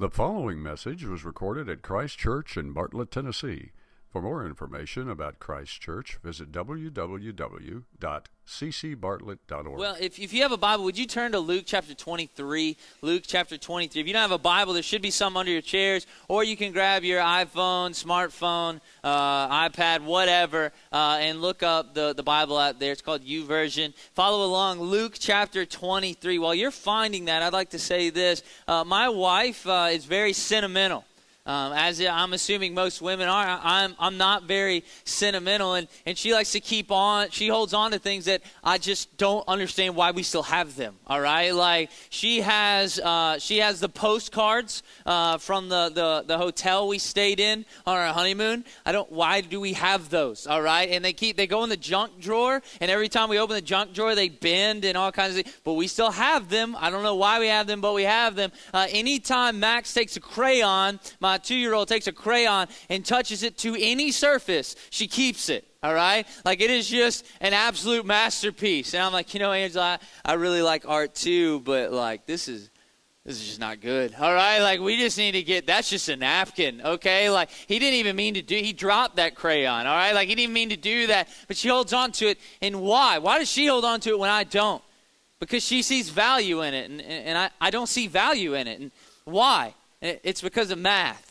The following message was recorded at Christ Church in Bartlett, Tennessee. For more information about Christ Church, visit www.ccbartlett.org. Well, if, if you have a Bible, would you turn to Luke chapter 23? Luke chapter 23. If you don't have a Bible, there should be some under your chairs, or you can grab your iPhone, smartphone, uh, iPad, whatever, uh, and look up the, the Bible out there. It's called YouVersion. Follow along, Luke chapter 23. While you're finding that, I'd like to say this. Uh, my wife uh, is very sentimental. Um, as I'm assuming most women are, I'm, I'm not very sentimental, and, and she likes to keep on, she holds on to things that I just don't understand why we still have them, all right? Like, she has, uh, she has the postcards uh, from the, the, the hotel we stayed in on our honeymoon. I don't, why do we have those, all right? And they keep, they go in the junk drawer, and every time we open the junk drawer, they bend and all kinds of things, but we still have them. I don't know why we have them, but we have them. Uh, anytime Max takes a crayon, my two year old takes a crayon and touches it to any surface, she keeps it. All right? Like it is just an absolute masterpiece. And I'm like, you know, Angela, I, I really like art too, but like this is this is just not good. All right? Like we just need to get that's just a napkin, okay? Like he didn't even mean to do he dropped that crayon, all right? Like he didn't mean to do that, but she holds on to it. And why? Why does she hold on to it when I don't? Because she sees value in it and, and I, I don't see value in it. And why? It's because of math.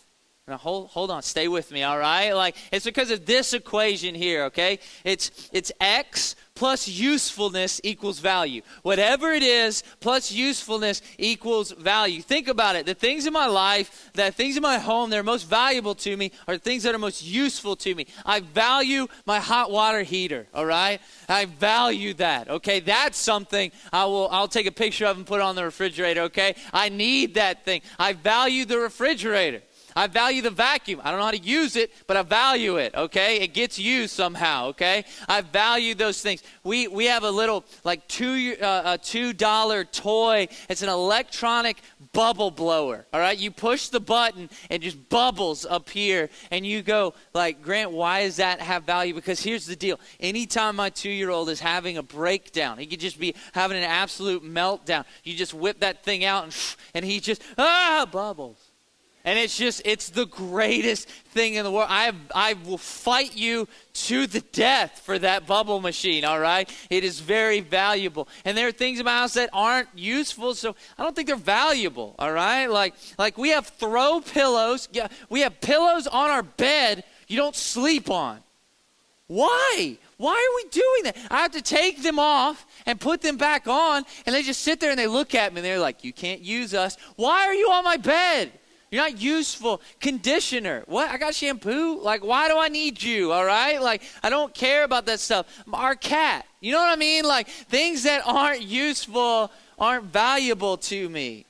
Now hold hold on, stay with me, all right? Like it's because of this equation here, okay? It's it's x plus usefulness equals value. Whatever it is plus usefulness equals value. Think about it. The things in my life, the things in my home that are most valuable to me are things that are most useful to me. I value my hot water heater, all right? I value that. Okay? That's something I will I'll take a picture of and put on the refrigerator, okay? I need that thing. I value the refrigerator. I value the vacuum. I don't know how to use it, but I value it, okay? It gets used somehow, okay? I value those things. We, we have a little, like, two, uh, a $2 toy. It's an electronic bubble blower, all right? You push the button and just bubbles up here, and you go, like, Grant, why does that have value? Because here's the deal. Anytime my two year old is having a breakdown, he could just be having an absolute meltdown. You just whip that thing out, and, and he just, ah, bubbles. And it's just, it's the greatest thing in the world. I, I will fight you to the death for that bubble machine, all right? It is very valuable. And there are things about us that aren't useful, so I don't think they're valuable, all right? Like, like we have throw pillows. We have pillows on our bed you don't sleep on. Why? Why are we doing that? I have to take them off and put them back on, and they just sit there and they look at me and they're like, You can't use us. Why are you on my bed? You're not useful. Conditioner. What? I got shampoo? Like, why do I need you? All right? Like, I don't care about that stuff. Our cat. You know what I mean? Like, things that aren't useful aren't valuable to me.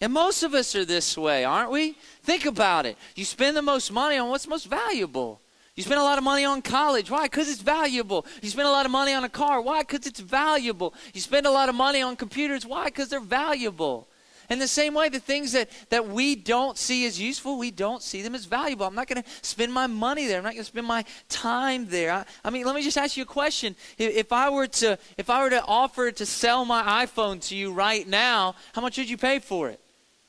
And most of us are this way, aren't we? Think about it. You spend the most money on what's most valuable. You spend a lot of money on college. Why? Because it's valuable. You spend a lot of money on a car. Why? Because it's valuable. You spend a lot of money on computers. Why? Because they're valuable. In the same way, the things that, that we don't see as useful, we don't see them as valuable. I'm not going to spend my money there. I'm not going to spend my time there. I, I, mean, let me just ask you a question. If, if, I were to if I were to offer to sell my iPhone to you right now, how much would you pay for it?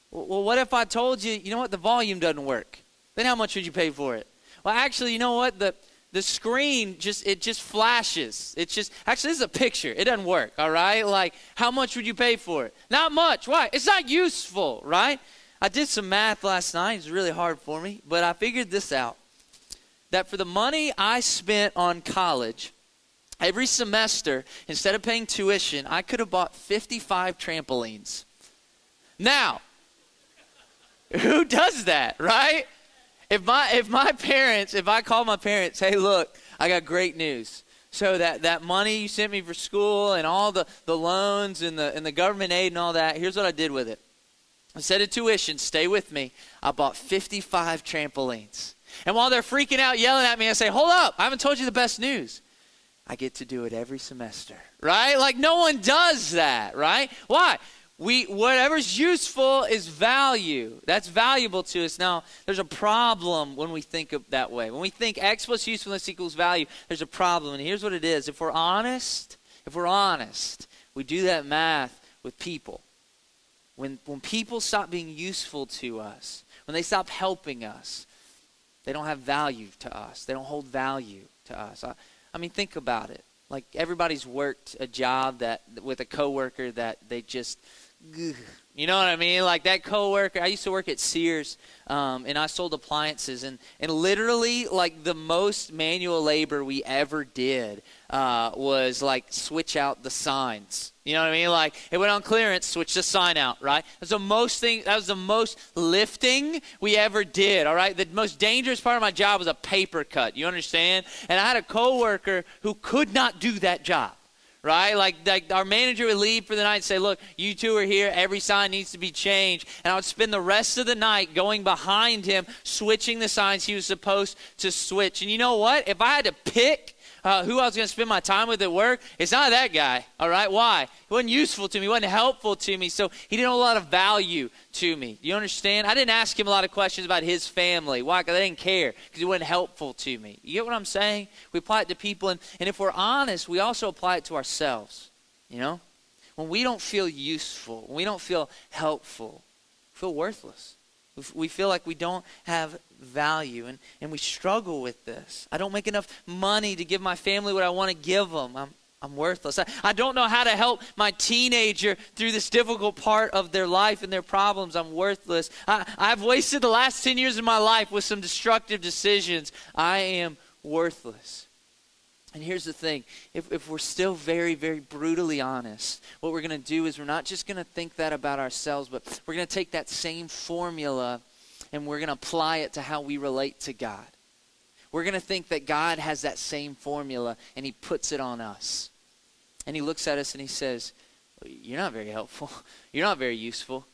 Well, what if I told you, you know what, the volume doesn't work? Then how much would you pay for it? Well, actually, you know what, the the screen just it just flashes. It's just actually this is a picture. It doesn't work, all right? Like how much would you pay for it? Not much. Why? It's not useful, right? I did some math last night. It's really hard for me, but I figured this out. That for the money I spent on college, every semester, instead of paying tuition, I could have bought 55 trampolines. Now, who does that, right? If my if my parents, if I call my parents, hey, look, I got great news. So that, that money you sent me for school and all the, the loans and the and the government aid and all that, here's what I did with it. Instead of tuition, stay with me. I bought 55 trampolines. And while they're freaking out, yelling at me, I say, hold up, I haven't told you the best news. I get to do it every semester, right? Like no one does that, right? Why? We whatever's useful is value that's valuable to us now there's a problem when we think of that way when we think x plus usefulness equals value there's a problem and here's what it is if we're honest if we're honest we do that math with people when, when people stop being useful to us, when they stop helping us, they don't have value to us. They don't hold value to us. I, I mean, think about it. Like everybody's worked a job that with a coworker that they just, you know what I mean? Like that coworker. I used to work at Sears, um, and I sold appliances, and and literally like the most manual labor we ever did uh, was like switch out the signs. You know what I mean? Like it went on clearance, switch the sign out. Right? That's the most thing. That was the most lifting we ever did. All right. The most dangerous part of my job was a paper cut. You understand? And I had a coworker who could not do that job right? Like, like our manager would leave for the night and say, Look, you two are here. Every sign needs to be changed. And I would spend the rest of the night going behind him, switching the signs he was supposed to switch. And you know what? If I had to pick uh, who I was going to spend my time with at work, it's not that guy. All right, why? He wasn't useful to me. He wasn't helpful to me. So he didn't have a lot of value to me. You understand? I didn't ask him a lot of questions about his family. Why? Because I didn't care. Because he wasn't helpful to me. You get what I'm saying? We apply it to people, and, and if we're honest, we also apply it to ourselves. You know, when we don't feel useful, when we don't feel helpful, feel worthless. We feel like we don't have value, and, and we struggle with this. I don't make enough money to give my family what I want to give them. I'm, I'm worthless. I, I don't know how to help my teenager through this difficult part of their life and their problems. I'm worthless. I, I've wasted the last 10 years of my life with some destructive decisions. I am worthless. And here's the thing if, if we're still very, very brutally honest, what we're going to do is we're not just going to think that about ourselves, but we're going to take that same formula and we're going to apply it to how we relate to God. We're going to think that God has that same formula and he puts it on us. And he looks at us and he says, You're not very helpful. You're not very useful.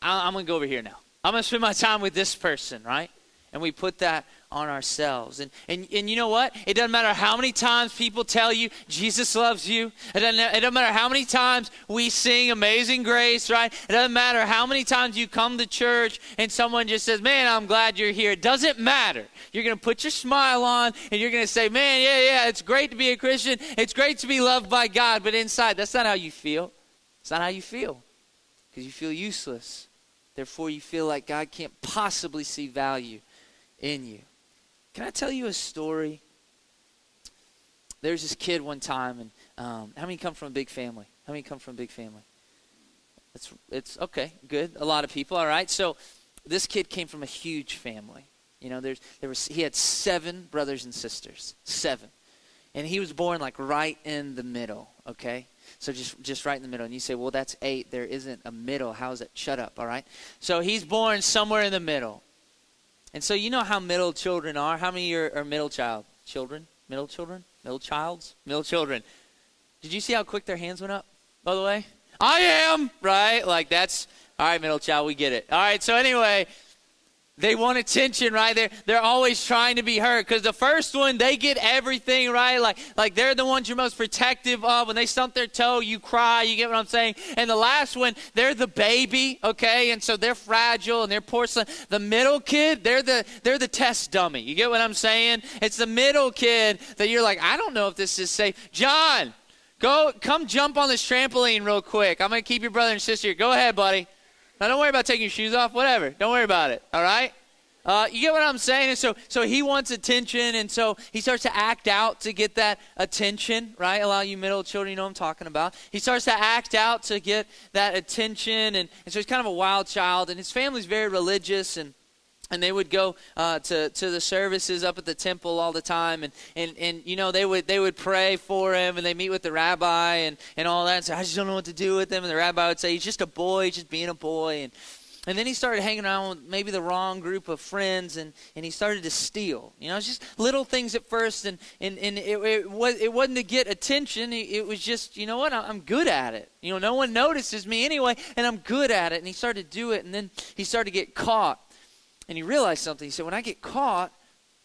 I'm going to go over here now. I'm going to spend my time with this person, right? And we put that on ourselves. And, and, and you know what? It doesn't matter how many times people tell you Jesus loves you. It doesn't, it doesn't matter how many times we sing Amazing Grace, right? It doesn't matter how many times you come to church and someone just says, Man, I'm glad you're here. It doesn't matter. You're going to put your smile on and you're going to say, Man, yeah, yeah, it's great to be a Christian. It's great to be loved by God. But inside, that's not how you feel. It's not how you feel because you feel useless. Therefore, you feel like God can't possibly see value in you. Can I tell you a story? There's this kid one time, and um, how many come from a big family? How many come from a big family? It's it's okay, good. A lot of people. All right. So this kid came from a huge family. You know, there's there was he had seven brothers and sisters, seven, and he was born like right in the middle. Okay. So just just right in the middle. And you say, well, that's eight. There isn't a middle. How is it? Shut up. All right. So he's born somewhere in the middle. And so you know how middle children are. How many are, are middle child children? Middle children? Middle childs? Middle children. Did you see how quick their hands went up? By the way, I am right. Like that's all right, middle child. We get it. All right. So anyway, they want attention, right? They're, they're always trying to be heard because the first one, they get everything, right? Like, like they're the ones you're most protective of. When they stump their toe, you cry. You get what I'm saying? And the last one, they're the baby, okay? And so they're fragile and they're porcelain. The middle kid, they're the, they're the test dummy. You get what I'm saying? It's the middle kid that you're like, I don't know if this is safe. John, go, come jump on this trampoline real quick. I'm going to keep your brother and sister here. Go ahead, buddy. Now, don't worry about taking your shoes off, whatever. Don't worry about it, all right? Uh, you get what I'm saying? And so, so he wants attention, and so he starts to act out to get that attention, right? A lot of you middle children, you know I'm talking about. He starts to act out to get that attention, and, and so he's kind of a wild child, and his family's very religious, and and they would go uh, to, to the services up at the temple all the time and, and, and you know they would they would pray for him and they meet with the rabbi and, and all that and say I just don't know what to do with him and the rabbi would say he's just a boy just being a boy and and then he started hanging around with maybe the wrong group of friends and, and he started to steal. You know, it's just little things at first and, and, and it, it, was, it wasn't to get attention. It was just, you know what, I'm good at it. You know, no one notices me anyway and I'm good at it. And he started to do it and then he started to get caught and he realized something. He said, when I get caught,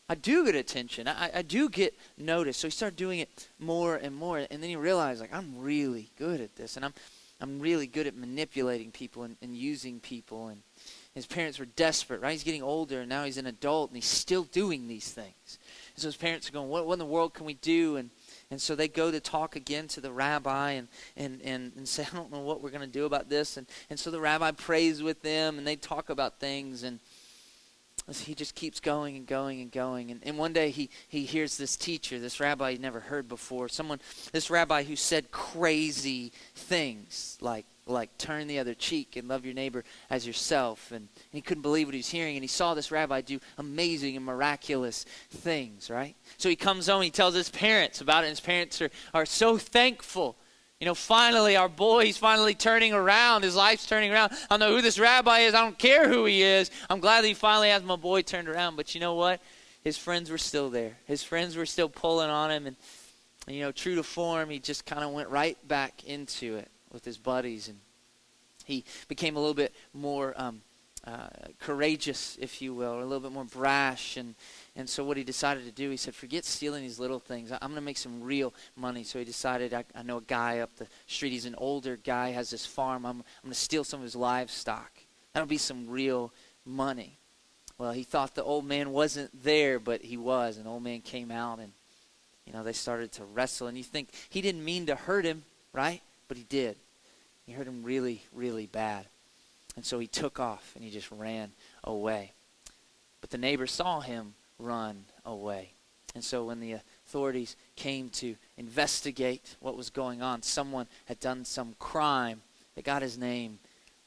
I do get attention. I, I do get noticed. So he started doing it more and more. And then he realized, like, I'm really good at this. And I'm, I'm really good at manipulating people and, and using people. And his parents were desperate, right? He's getting older, and now he's an adult, and he's still doing these things. And so his parents are going, what, what in the world can we do? And, And so they go to talk again to the rabbi and, and, and, and say, I don't know what we're going to do about this. And, and so the rabbi prays with them and they talk about things. And he just keeps going and going and going. And, and one day he, he hears this teacher, this rabbi he'd never heard before, someone, this rabbi who said crazy things like, like turn the other cheek and love your neighbor as yourself. And, and he couldn't believe what he was hearing. And he saw this rabbi do amazing and miraculous things, right? So he comes home, he tells his parents about it, and his parents are, are so thankful you know, finally, our boy, he's finally turning around. His life's turning around. I don't know who this rabbi is. I don't care who he is. I'm glad that he finally has my boy turned around. But you know what? His friends were still there. His friends were still pulling on him. And, and you know, true to form, he just kind of went right back into it with his buddies. And he became a little bit more um, uh, courageous, if you will, or a little bit more brash. And, and so what he decided to do, he said, forget stealing these little things. I'm going to make some real money. So he decided, I, I, know a guy up the street. He's an older guy, has this farm. I'm, I'm going to steal some of his livestock. That'll be some real money. Well, he thought the old man wasn't there, but he was. And the old man came out and, you know, they started to wrestle. And you think he didn't mean to hurt him, right? But he did. He hurt him really, really bad. And so he took off and he just ran away. But the neighbor saw him run away. And so when the authorities came to investigate what was going on, someone had done some crime. They got his name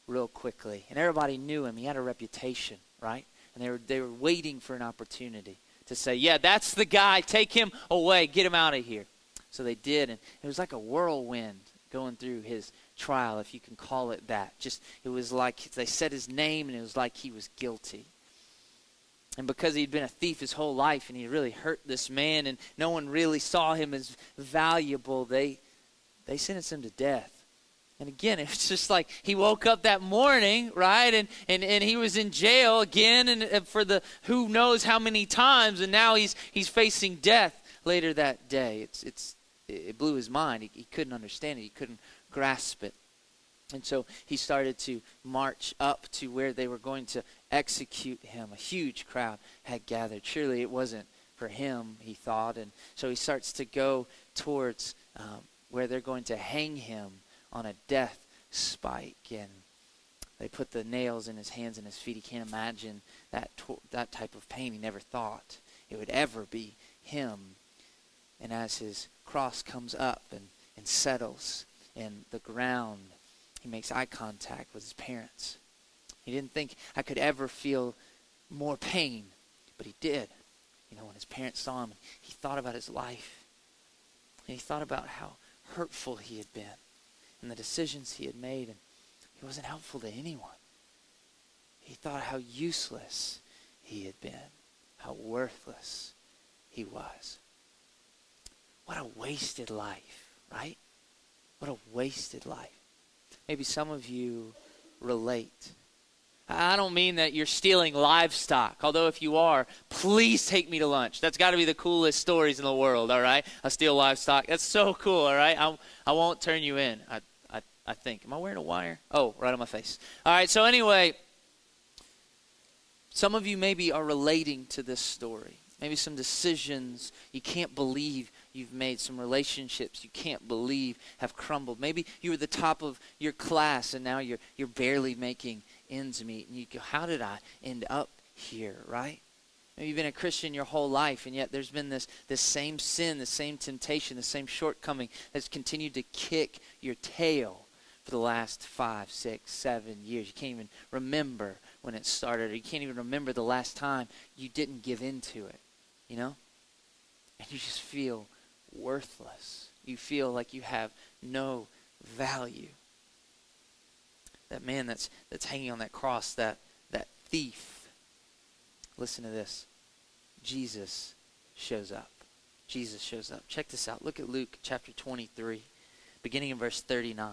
real quickly. And everybody knew him. He had a reputation, right? And they were, they were waiting for an opportunity to say, yeah, that's the guy. Take him away. Get him out of here. So they did. And it was like a whirlwind going through his trial, if you can call it that. Just, it was like they said his name and it was like he was guilty. And because he'd been a thief his whole life and he really hurt this man and no one really saw him as valuable, they, they sentenced him to death. And again, it's just like he woke up that morning, right? And, and, and he was in jail again and for the who knows how many times, and now he's, he's facing death later that day. It's, it's, it blew his mind. He, he couldn't understand it, he couldn't grasp it. And so he started to march up to where they were going to execute him. A huge crowd had gathered. Surely it wasn't for him, he thought. And so he starts to go towards um, where they're going to hang him on a death spike. And they put the nails in his hands and his feet. He can't imagine that, to- that type of pain. He never thought it would ever be him. And as his cross comes up and, and settles in the ground, he makes eye contact with his parents. He didn't think I could ever feel more pain, but he did. You know, when his parents saw him, he thought about his life. And he thought about how hurtful he had been and the decisions he had made, and he wasn't helpful to anyone. He thought how useless he had been, how worthless he was. What a wasted life, right? What a wasted life. Maybe some of you relate I don't mean that you're stealing livestock, although if you are, please take me to lunch. That's got to be the coolest stories in the world, all right? I steal livestock. That's so cool, all right? I, I won't turn you in, I, I, I think. Am I wearing a wire? Oh, right on my face. All right, so anyway, some of you maybe are relating to this story. Maybe some decisions you can't believe you've made, some relationships you can't believe have crumbled. Maybe you were the top of your class and now you're, you're barely making ends meet. And you go, how did I end up here, right? Maybe you've been a Christian your whole life, and yet there's been this, this same sin, the same temptation, the same shortcoming that's continued to kick your tail for the last five, six, seven years. You can't even remember when it started, or you can't even remember the last time you didn't give in to it, you know? And you just feel worthless. You feel like you have no value that man that's that's hanging on that cross, that that thief. Listen to this. Jesus shows up. Jesus shows up. Check this out. Look at Luke chapter 23, beginning in verse 39.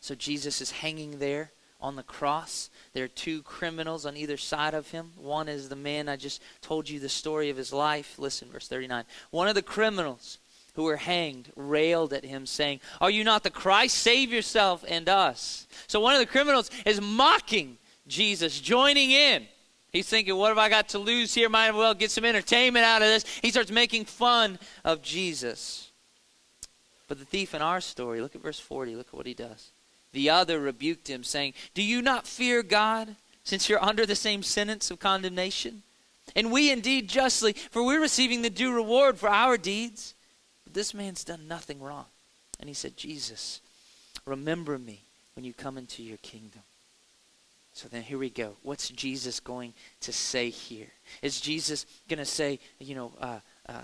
So Jesus is hanging there on the cross. There are two criminals on either side of him. One is the man I just told you the story of his life. Listen, verse 39. One of the criminals who were hanged railed at him, saying, Are you not the Christ? Save yourself and us. So one of the criminals is mocking Jesus, joining in. He's thinking, what have I got to lose here? Might as well get some entertainment out of this. He starts making fun of Jesus. But the thief in our story, look at verse 40, look at what he does. The other rebuked him, saying, Do you not fear God, since you're under the same sentence of condemnation? And we indeed justly, for we're receiving the due reward for our deeds. This man's done nothing wrong. And he said, Jesus, remember me when you come into your kingdom. So then here we go. What's Jesus going to say here? Is Jesus going to say, you know, uh, uh,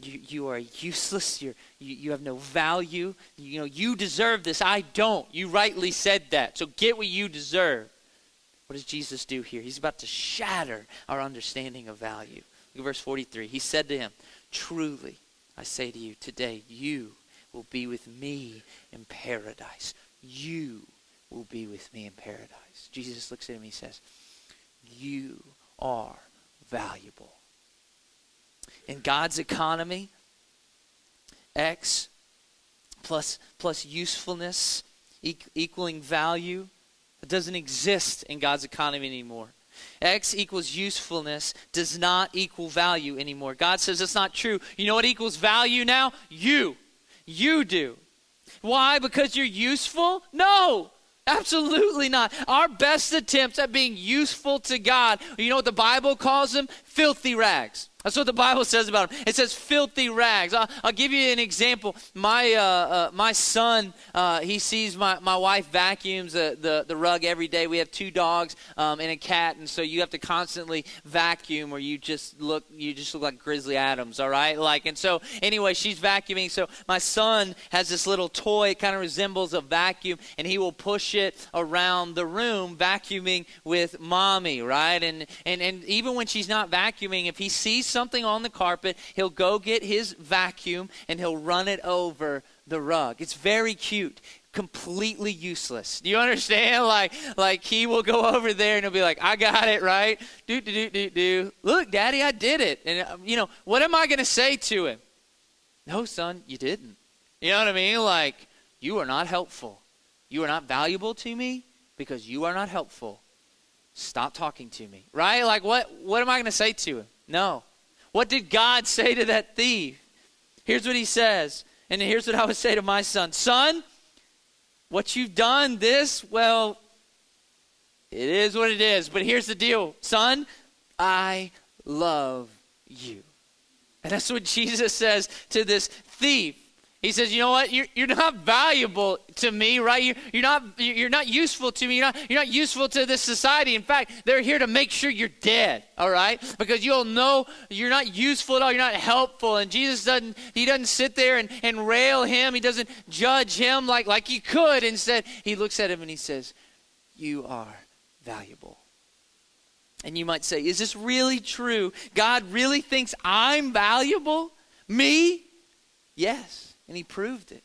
you, you are useless. You're, you, you have no value. You know, you deserve this. I don't. You rightly said that. So get what you deserve. What does Jesus do here? He's about to shatter our understanding of value. Look at verse 43. He said to him, Truly, I say to you, today you will be with me in paradise. You will be with me in paradise. Jesus looks at him and he says, You are valuable. In God's economy, X plus, plus usefulness equaling value it doesn't exist in God's economy anymore. X equals usefulness does not equal value anymore. God says it's not true. You know what equals value now? You. You do. Why? Because you're useful? No. Absolutely not. Our best attempts at being useful to God, you know what the Bible calls them? Filthy rags. That's what the Bible says about him. It says filthy rags. I'll, I'll give you an example. My uh, uh, my son, uh, he sees my, my wife vacuums the, the, the rug every day. We have two dogs um, and a cat, and so you have to constantly vacuum, or you just look you just look like Grizzly Adams. All right, like and so anyway, she's vacuuming. So my son has this little toy. It kind of resembles a vacuum, and he will push it around the room, vacuuming with mommy. Right, and and and even when she's not vacuuming, if he sees something on the carpet, he'll go get his vacuum and he'll run it over the rug. It's very cute completely useless. Do you understand? Like, like he will go over there and he'll be like, "I got it right." Do do do do do. Look, Daddy, I did it. And uh, you know, what am I going to say to him? No, son, you didn't. You know what I mean? Like, you are not helpful. You are not valuable to me because you are not helpful. Stop talking to me. Right? Like, what? What am I going to say to him? No. What did God say to that thief? Here's what he says. And here's what I would say to my son Son, what you've done, this, well, it is what it is. But here's the deal Son, I love you. And that's what Jesus says to this thief. He says, you know what? You're, you're not valuable to me, right? You're, you're, not, you're not useful to me. You're not, you're not useful to this society. In fact, they're here to make sure you're dead, all right? Because you'll know you're not useful at all. You're not helpful. And Jesus doesn't, he doesn't sit there and, and rail him. He doesn't judge him like, like he could. Instead, he looks at him and he says, you are valuable. And you might say, is this really true? God really thinks I'm valuable? Me? Yes. And he proved it.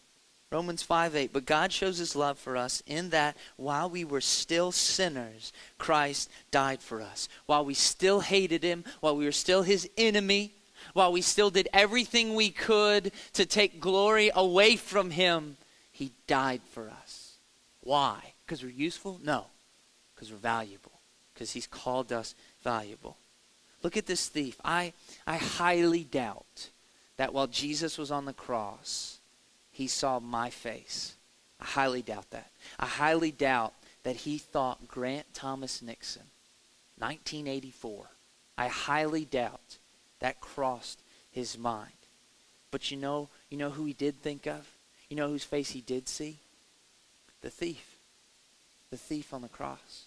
Romans 5 8. But God shows his love for us in that while we were still sinners, Christ died for us. While we still hated him, while we were still his enemy, while we still did everything we could to take glory away from him, he died for us. Why? Because we're useful? No. Because we're valuable. Because he's called us valuable. Look at this thief. I, I highly doubt that while Jesus was on the cross, he saw my face. I highly doubt that. I highly doubt that he thought Grant Thomas Nixon, 1984. I highly doubt that crossed his mind. But you know, you know who he did think of? You know whose face he did see? The thief. The thief on the cross.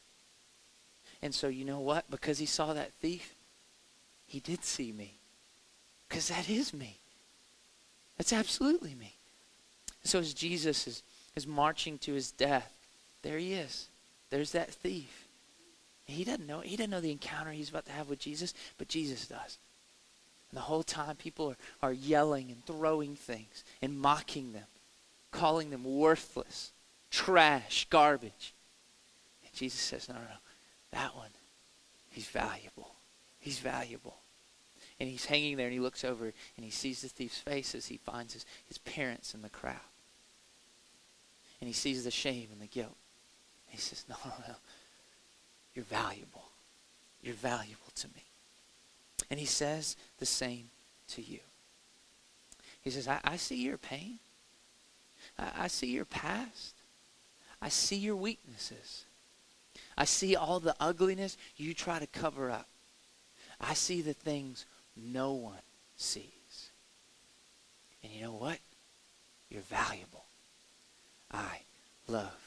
And so you know what? Because he saw that thief, he did see me. Because that is me. That's absolutely me. So as Jesus is, is marching to his death, there he is. There's that thief. He doesn't know. He doesn't know the encounter he's about to have with Jesus, but Jesus does. And the whole time, people are, are yelling and throwing things and mocking them, calling them worthless, trash, garbage. And Jesus says, No, no, no. That one, he's valuable. He's valuable and he's hanging there and he looks over and he sees the thief's face as he finds his, his parents in the crowd. And he sees the shame and the guilt. And he says, No, no, no. You're valuable. You're valuable to me. And he says the same to you. He says, I, I see your pain. I, I see your past. I see your weaknesses. I see all the ugliness you try to cover up. I see the things no one sees. And you know what? You're valuable. I love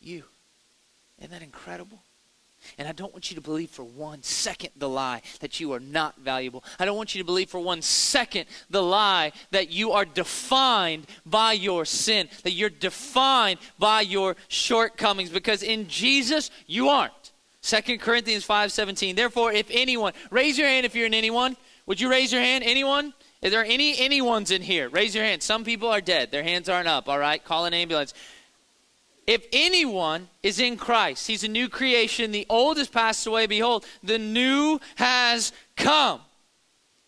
you. Isn't that incredible? And I don't want you to believe for one second the lie that you are not valuable. I don't want you to believe for one second the lie that you are defined by your sin, that you're defined by your shortcomings, because in Jesus, you aren't. 2 Corinthians 5:17. Therefore, if anyone, raise your hand if you're an anyone. Would you raise your hand? Anyone? Is there any anyone's in here? Raise your hand. Some people are dead. Their hands aren't up, all right? Call an ambulance. If anyone is in Christ, he's a new creation. The old has passed away. Behold, the new has come.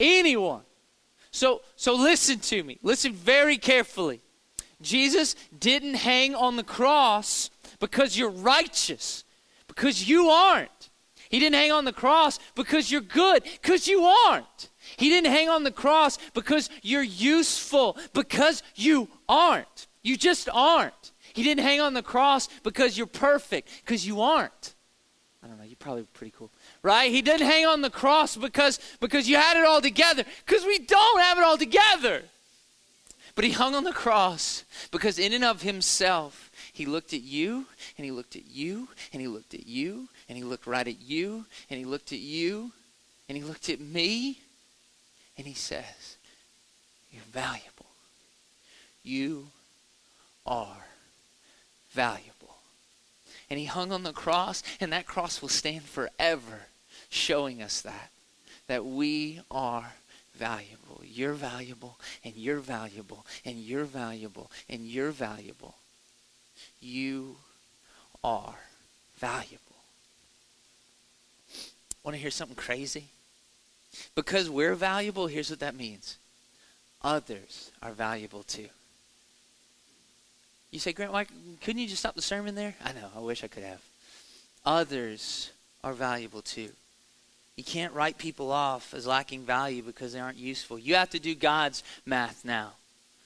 Anyone. So, so listen to me. Listen very carefully. Jesus didn't hang on the cross because you're righteous, because you aren't. He didn't hang on the cross because you're good, because you aren't. He didn't hang on the cross because you're useful, because you aren't. You just aren't. He didn't hang on the cross because you're perfect, because you aren't. I don't know, you're probably pretty cool. Right? He didn't hang on the cross because because you had it all together, because we don't have it all together. But he hung on the cross because in and of himself, he looked at you and he looked at you and he looked at you and he looked right at you and he looked at you and he looked at me and he says, You're valuable. You are valuable. And he hung on the cross, and that cross will stand forever, showing us that, that we are valuable. You're valuable, and you're valuable, and you're valuable, and you're valuable. You are valuable. Want to hear something crazy? Because we're valuable, here's what that means others are valuable too. You say, Grant, why couldn't you just stop the sermon there? I know, I wish I could have. Others are valuable too. You can't write people off as lacking value because they aren't useful. You have to do God's math now,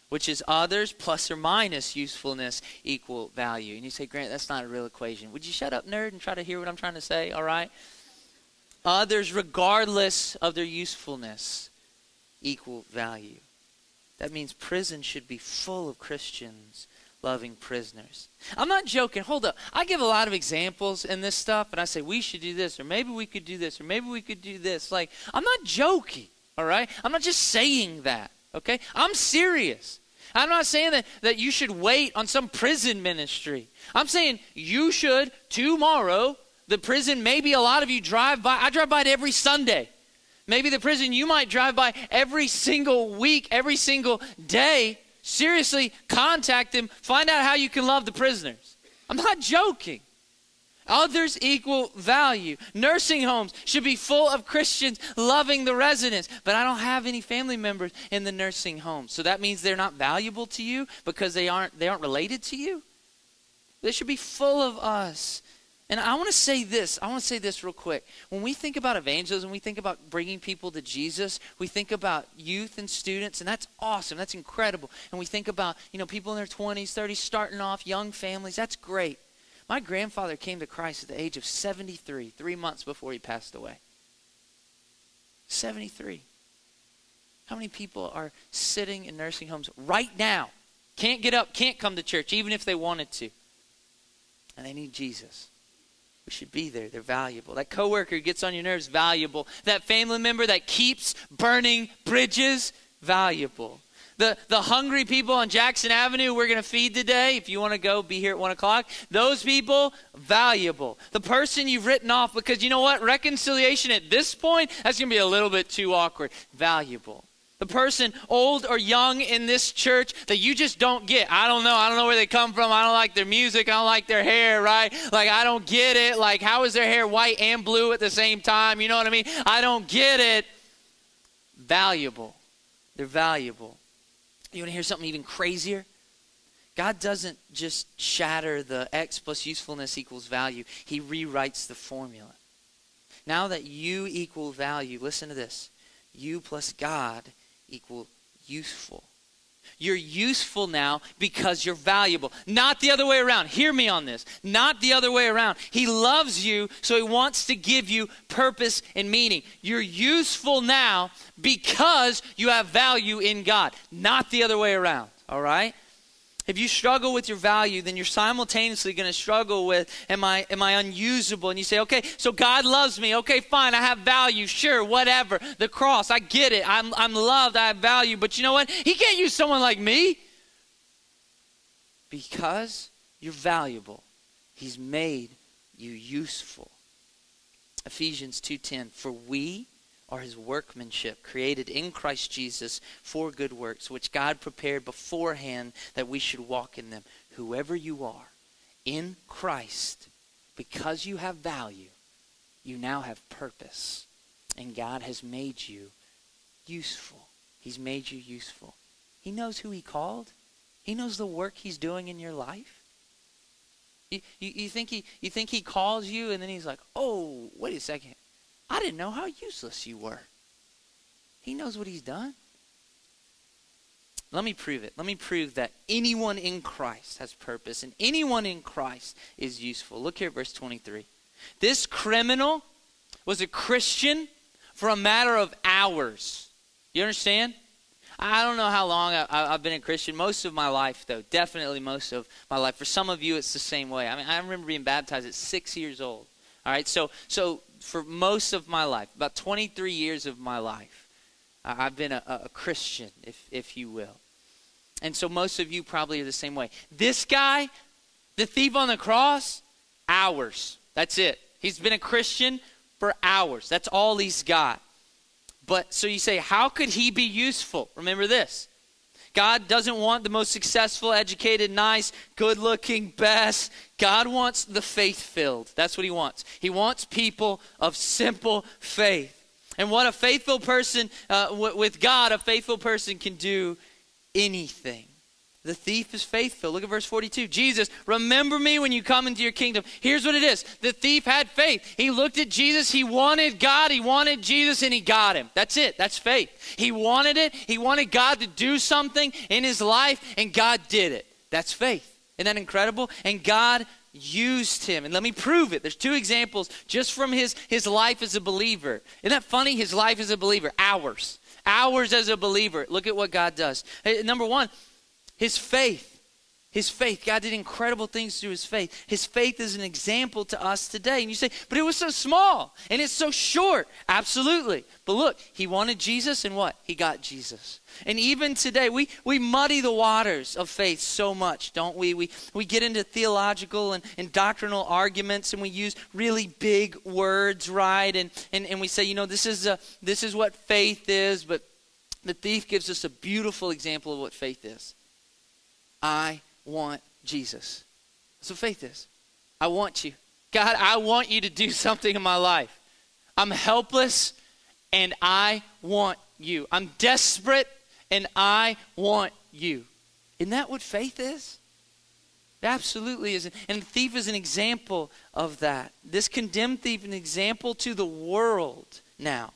which is others plus or minus usefulness equal value. And you say, Grant, that's not a real equation. Would you shut up, nerd, and try to hear what I'm trying to say? All right? Others, regardless of their usefulness, equal value. That means prison should be full of Christians loving prisoners. I'm not joking. Hold up. I give a lot of examples in this stuff, and I say, we should do this, or maybe we could do this, or maybe we could do this. Like, I'm not joking, all right? I'm not just saying that, okay? I'm serious. I'm not saying that, that you should wait on some prison ministry. I'm saying you should tomorrow. The prison, maybe a lot of you drive by. I drive by it every Sunday. Maybe the prison you might drive by every single week, every single day. Seriously, contact them. Find out how you can love the prisoners. I'm not joking. Others equal value. Nursing homes should be full of Christians loving the residents, but I don't have any family members in the nursing home. So that means they're not valuable to you because they aren't they aren't related to you. They should be full of us and I want to say this. I want to say this real quick. When we think about evangelism, we think about bringing people to Jesus. We think about youth and students, and that's awesome. That's incredible. And we think about, you know, people in their 20s, 30s starting off, young families. That's great. My grandfather came to Christ at the age of 73, three months before he passed away. 73. How many people are sitting in nursing homes right now? Can't get up, can't come to church, even if they wanted to. And they need Jesus. We should be there. They're valuable. That coworker gets on your nerves, valuable. That family member that keeps burning bridges, valuable. The, the hungry people on Jackson Avenue we're going to feed today, if you want to go be here at 1 o'clock, those people, valuable. The person you've written off because you know what? Reconciliation at this point, that's going to be a little bit too awkward. Valuable the person old or young in this church that you just don't get. I don't know. I don't know where they come from. I don't like their music. I don't like their hair, right? Like, I don't get it. Like, how is their hair white and blue at the same time? You know what I mean? I don't get it. Valuable. They're valuable. You want to hear something even crazier? God doesn't just shatter the X plus usefulness equals value, He rewrites the formula. Now that you equal value, listen to this. You plus God equal useful. You're useful now because you're valuable. Not the other way around. Hear me on this. Not the other way around. He loves you, so he wants to give you purpose and meaning. You're useful now because you have value in God. Not the other way around. All right? If you struggle with your value, then you're simultaneously going to struggle with am I am I unusable? And you say, "Okay, so God loves me. Okay, fine. I have value. Sure, whatever. The cross, I get it. I'm I'm loved. I have value. But you know what? He can't use someone like me because you're valuable. He's made you useful. Ephesians 2:10 For we are his workmanship, created in Christ Jesus for good works, which God prepared beforehand that we should walk in them. Whoever you are, in Christ, because you have value, you now have purpose. And God has made you useful. He's made you useful. He knows who He called, He knows the work He's doing in your life. You, you, you, think he, you think he calls you and then he's like, oh, wait a second. I didn't know how useless you were. He knows what he's done. Let me prove it. Let me prove that anyone in Christ has purpose and anyone in Christ is useful. Look here verse 23. This criminal was a Christian for a matter of hours. You understand? I don't know how long I, have been a Christian. Most of my life, though, definitely most of my life. For some of you, it's the same way. I mean, I remember being baptized at six years old. All right, so so for most of my life, about 23 years of my life, I've been a, a Christian, if, if you will. And so most of you probably are the same way. This guy, the thief on the cross, hours. That's it. He's been a Christian for hours. That's all he's got. But so you say, how could he be useful? Remember this God doesn't want the most successful, educated, nice, good looking, best. God wants the faith filled. That's what He wants. He wants people of simple faith. And what a faithful person, uh, w- with God, a faithful person can do anything. The thief is faithful. Look at verse 42. Jesus, remember me when you come into your kingdom. Here's what it is the thief had faith. He looked at Jesus. He wanted God. He wanted Jesus, and he got him. That's it. That's faith. He wanted it. He wanted God to do something in his life, and God did it. That's faith. Isn't that incredible? And God used him. And let me prove it. There's two examples just from his, his life as a believer. Isn't that funny? His life as a believer. Hours. Hours as a believer. Look at what God does. Number one, his faith. His faith. God did incredible things through his faith. His faith is an example to us today. And you say, but it was so small and it's so short. Absolutely. But look, he wanted Jesus and what? He got Jesus. And even today, we, we muddy the waters of faith so much, don't we? We, we get into theological and, and doctrinal arguments and we use really big words, right? And, and, and we say, you know, this is, a, this is what faith is, but the thief gives us a beautiful example of what faith is. I want Jesus. That's what faith is. I want you. God, I want you to do something in my life. I'm helpless and I want you. I'm desperate and I want you. Isn't that what faith is? It absolutely is. And the thief is an example of that. This condemned thief, an example to the world now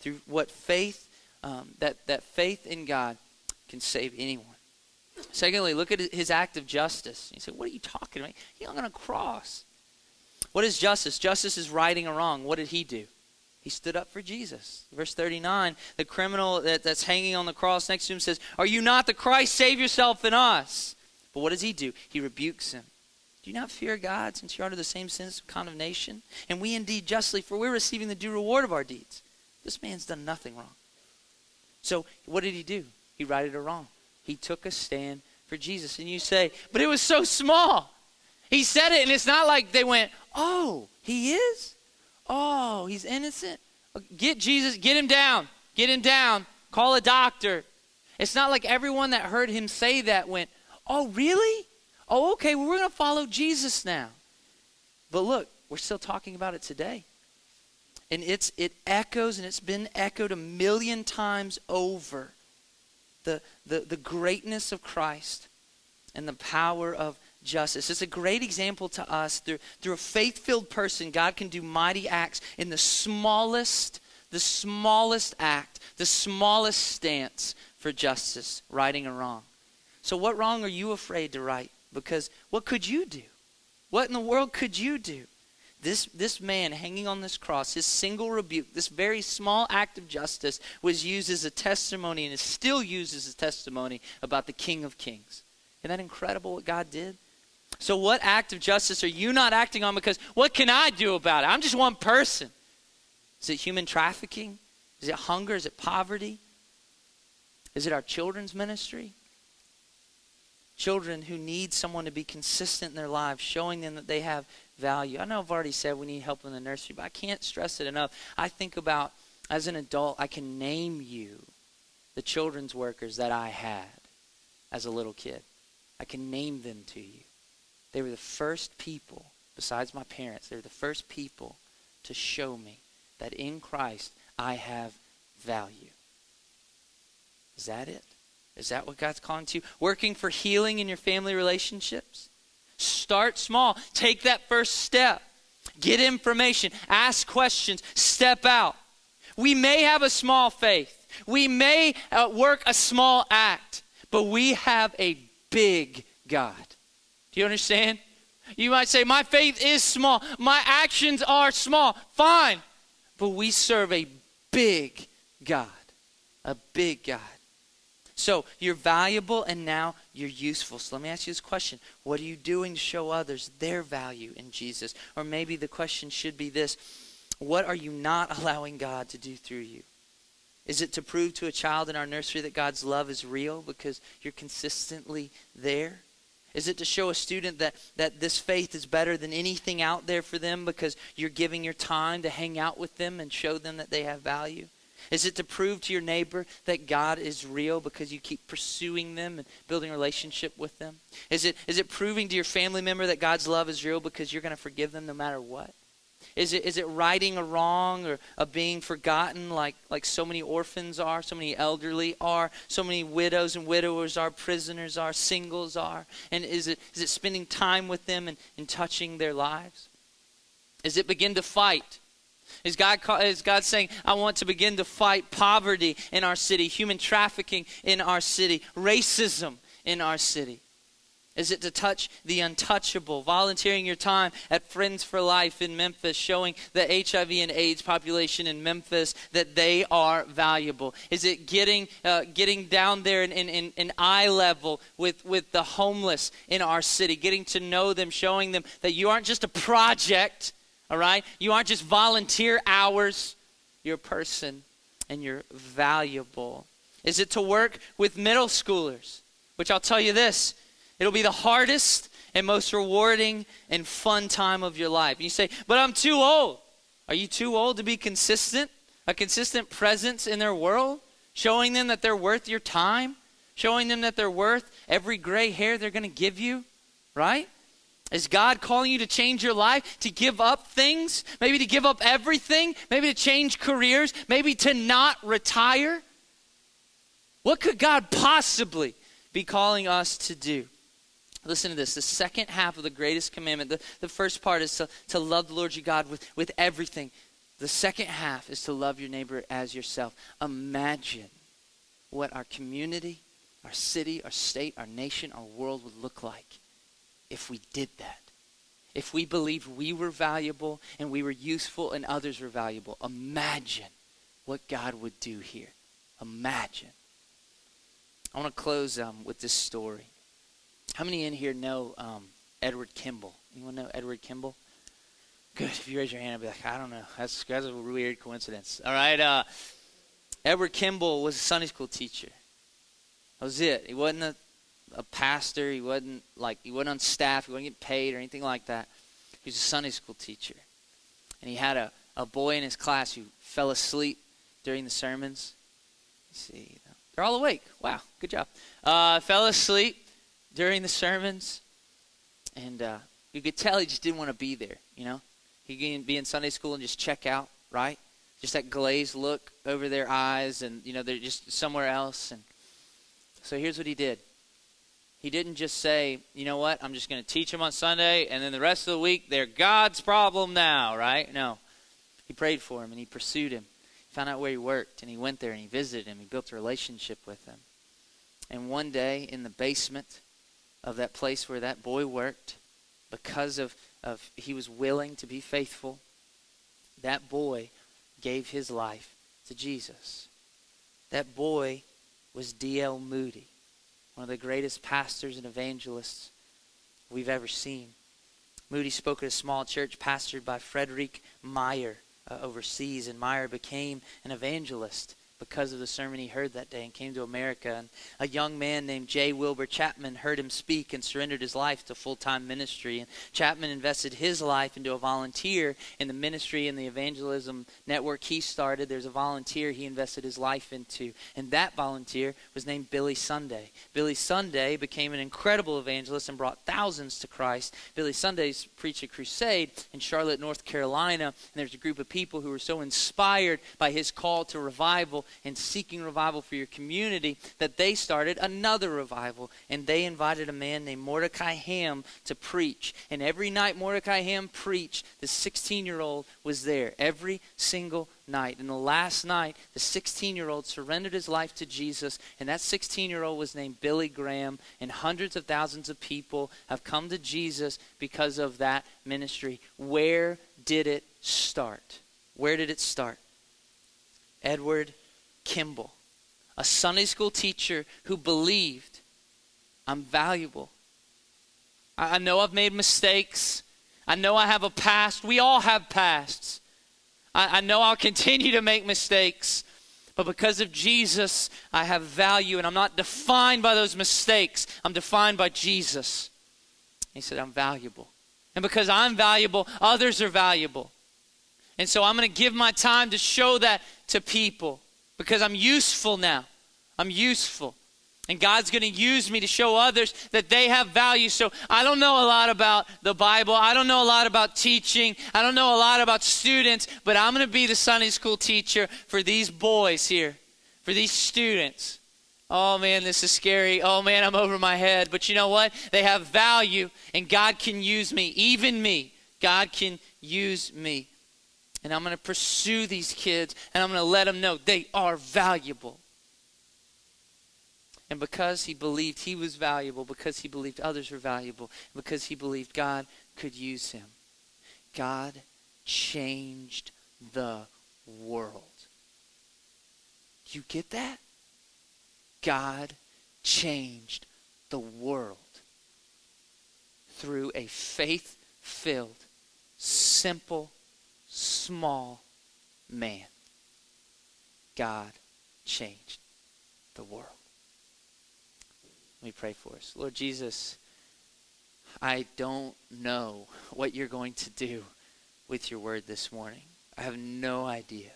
through what faith, um, that, that faith in God can save anyone. Secondly, look at his act of justice. You say, What are you talking about? He hung on a cross. What is justice? Justice is righting a wrong. What did he do? He stood up for Jesus. Verse 39 the criminal that, that's hanging on the cross next to him says, Are you not the Christ? Save yourself and us. But what does he do? He rebukes him. Do you not fear God since you're under the same sentence of condemnation? And we indeed justly, for we're receiving the due reward of our deeds. This man's done nothing wrong. So what did he do? He righted a wrong. He took a stand for Jesus. And you say, but it was so small. He said it, and it's not like they went, oh, he is? Oh, he's innocent? Get Jesus, get him down. Get him down. Call a doctor. It's not like everyone that heard him say that went, oh, really? Oh, okay, well, we're going to follow Jesus now. But look, we're still talking about it today. And it's it echoes and it's been echoed a million times over the, the, the greatness of Christ and the power of justice. It's a great example to us. Through, through a faith filled person, God can do mighty acts in the smallest, the smallest act, the smallest stance for justice, righting a wrong. So, what wrong are you afraid to right? Because what could you do? What in the world could you do? This, this man hanging on this cross, his single rebuke, this very small act of justice, was used as a testimony and is still used as a testimony about the King of Kings. Isn't that incredible what God did? So, what act of justice are you not acting on? Because what can I do about it? I'm just one person. Is it human trafficking? Is it hunger? Is it poverty? Is it our children's ministry? Children who need someone to be consistent in their lives, showing them that they have value. I know I've already said we need help in the nursery, but I can't stress it enough. I think about, as an adult, I can name you the children's workers that I had as a little kid. I can name them to you. They were the first people, besides my parents, they were the first people to show me that in Christ I have value. Is that it? Is that what God's calling to you? Working for healing in your family relationships? Start small. Take that first step. Get information. Ask questions. Step out. We may have a small faith. We may uh, work a small act, but we have a big God. Do you understand? You might say, My faith is small. My actions are small. Fine. But we serve a big God. A big God. So you're valuable and now you're useful. So let me ask you this question What are you doing to show others their value in Jesus? Or maybe the question should be this What are you not allowing God to do through you? Is it to prove to a child in our nursery that God's love is real because you're consistently there? Is it to show a student that, that this faith is better than anything out there for them because you're giving your time to hang out with them and show them that they have value? Is it to prove to your neighbor that God is real because you keep pursuing them and building a relationship with them? Is it, is it proving to your family member that God's love is real because you're going to forgive them no matter what? Is it, is it righting a wrong or a being forgotten like, like so many orphans are, so many elderly are, so many widows and widowers are, prisoners are, singles are? And is it, is it spending time with them and, and touching their lives? Is it begin to fight? Is God, is God saying, I want to begin to fight poverty in our city, human trafficking in our city, racism in our city? Is it to touch the untouchable? Volunteering your time at Friends for Life in Memphis, showing the HIV and AIDS population in Memphis that they are valuable? Is it getting, uh, getting down there in, in, in eye level with, with the homeless in our city, getting to know them, showing them that you aren't just a project, all right? You aren't just volunteer hours, you're a person and you're valuable. Is it to work with middle schoolers? Which I'll tell you this It'll be the hardest and most rewarding and fun time of your life. And you say, but I'm too old. Are you too old to be consistent? A consistent presence in their world? Showing them that they're worth your time? Showing them that they're worth every gray hair they're going to give you? Right? Is God calling you to change your life, to give up things, maybe to give up everything, maybe to change careers, maybe to not retire? What could God possibly be calling us to do? Listen to this. The second half of the greatest commandment, the, the first part is to, to love the Lord your God with, with everything. The second half is to love your neighbor as yourself. Imagine what our community, our city, our state, our nation, our world would look like if we did that. If we believed we were valuable and we were useful and others were valuable. Imagine what God would do here. Imagine. I want to close um, with this story. How many in here know um, Edward Kimball? Anyone know Edward Kimball? Good. If you raise your hand, I'll be like, I don't know. That's, that's a weird coincidence. All right. Uh, Edward Kimball was a Sunday school teacher. That was it. He wasn't a, a pastor. He wasn't like he wasn't on staff. He wasn't getting paid or anything like that. He was a Sunday school teacher, and he had a, a boy in his class who fell asleep during the sermons. Let's see, they're all awake. Wow, good job. Uh, fell asleep during the sermons, and uh, you could tell he just didn't want to be there. You know, he could be in Sunday school and just check out, right? Just that glazed look over their eyes, and you know they're just somewhere else. And so here's what he did. He didn't just say, you know what, I'm just going to teach them on Sunday, and then the rest of the week, they're God's problem now, right? No. He prayed for him, and he pursued him. He found out where he worked, and he went there, and he visited him. He built a relationship with him. And one day, in the basement of that place where that boy worked, because of, of he was willing to be faithful, that boy gave his life to Jesus. That boy was D.L. Moody, one of the greatest pastors and evangelists we've ever seen. Moody spoke at a small church pastored by Frederick Meyer uh, overseas, and Meyer became an evangelist because of the sermon he heard that day and came to America. And a young man named J. Wilbur Chapman heard him speak and surrendered his life to full time ministry. And Chapman invested his life into a volunteer in the ministry and the evangelism network he started. There's a volunteer he invested his life into. And that volunteer was named Billy Sunday. Billy Sunday became an incredible evangelist and brought thousands to Christ. Billy Sunday's preached a crusade in Charlotte, North Carolina. And there's a group of people who were so inspired by his call to revival and seeking revival for your community that they started another revival. And they invited a man named Mordecai Ham to preach. And every night Mordecai Ham preached, the 16 year old was there every single night. And the last night, the 16 year old surrendered his life to Jesus, and that 16 year old was named Billy Graham. And hundreds of thousands of people have come to Jesus because of that ministry. Where did it start? Where did it start? Edward Kimball, a Sunday school teacher who believed I'm valuable. I, know I've made mistakes. I know I have a past. We all have pasts. I, I know I'll continue to make mistakes. But because of Jesus, I have value, and I'm not defined by those mistakes. I'm defined by Jesus. He said, I'm valuable. And because I'm valuable, others are valuable. And so I'm going to give my time to show that to people because I'm useful now. I'm useful. And God's going to use me to show others that they have value. So I don't know a lot about the Bible. I don't know a lot about teaching. I don't know a lot about students, but I'm going to be the Sunday school teacher for these boys here, for these students. Oh man, this is scary. Oh man, I'm over my head. But you know what? They have value, and God can use me, even me. God can use me. And I'm going to pursue these kids and I'm going to let them know they are valuable. And because he believed he was valuable, because he believed others were valuable, because he believed God could use him, God changed the world. You get that? God changed the world through a faith filled, simple small man, God changed the world. Let me pray for us. Lord Jesus, I don't know what you're going to do with your word this morning. I have no idea.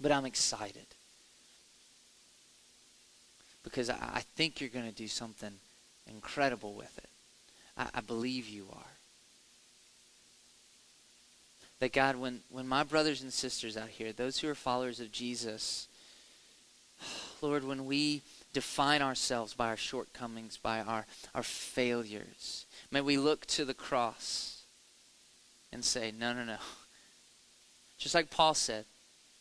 But I'm excited. Because I think you're going to do something incredible with it. I, I believe you are that God, when, when my brothers and sisters out here, those who are followers of Jesus, Lord, when we define ourselves by our shortcomings, by our, our failures, may we look to the cross and say, no, no, no. Just like Paul said,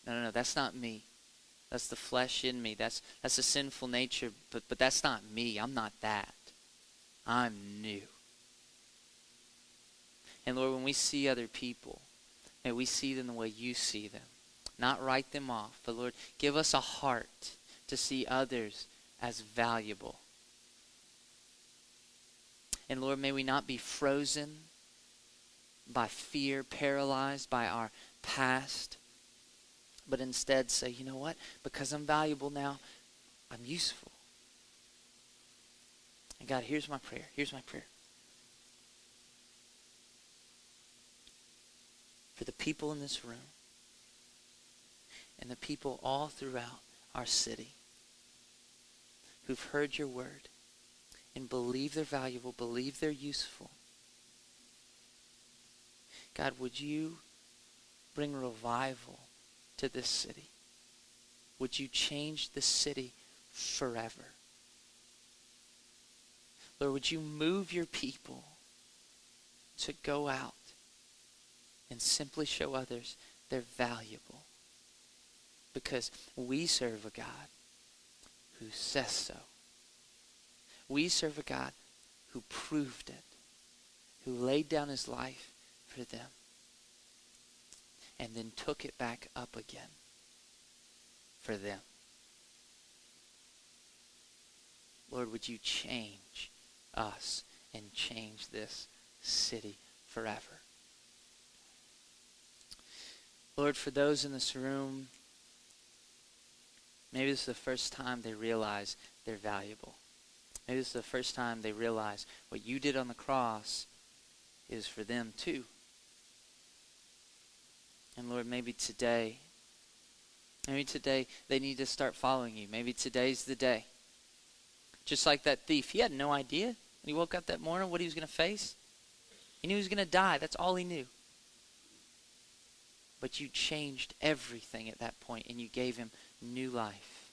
no, no, no, that's not me. That's the flesh in me. That's that's a sinful nature, but but that's not me. I'm not that. I'm new. And Lord, when we see other people, May we see them the way you see them. Not write them off, but Lord, give us a heart to see others as valuable. And Lord, may we not be frozen by fear, paralyzed by our past, but instead say, you know what? Because I'm valuable now, I'm useful. And God, here's my prayer. Here's my prayer. For the people in this room and the people all throughout our city who've heard your word and believe they're valuable, believe they're useful. God, would you bring revival to this city? Would you change the city forever? Lord, would you move your people to go out and simply show others they're valuable because we serve a God who says so. We serve a God who proved it, who laid down his life for them, and then took it back up again for them. Lord, would you change us and change this city forever? Lord, for those in this room, maybe this is the first time they realize they're valuable. Maybe this is the first time they realize what you did on the cross is for them too. And Lord, maybe today, maybe today they need to start following you. Maybe today's the day. Just like that thief, he had no idea when he woke up that morning what he was going to face. He knew he was going to die. That's all he knew. But you changed everything at that point and you gave him new life.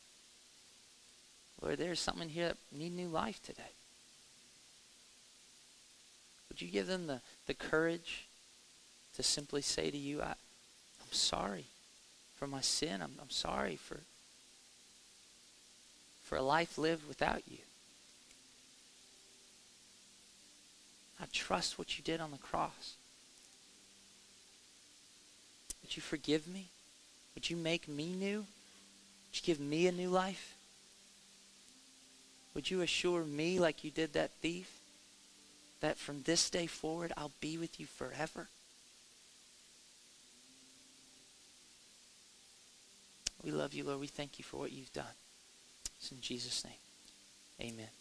Lord, there's something here that need new life today. Would you give them the, the courage to simply say to you, I, I'm sorry for my sin. I'm, I'm sorry for, for a life lived without you. I trust what you did on the cross. Would you forgive me? Would you make me new? Would you give me a new life? Would you assure me, like you did that thief, that from this day forward I'll be with you forever? We love you, Lord. We thank you for what you've done. It's in Jesus' name. Amen.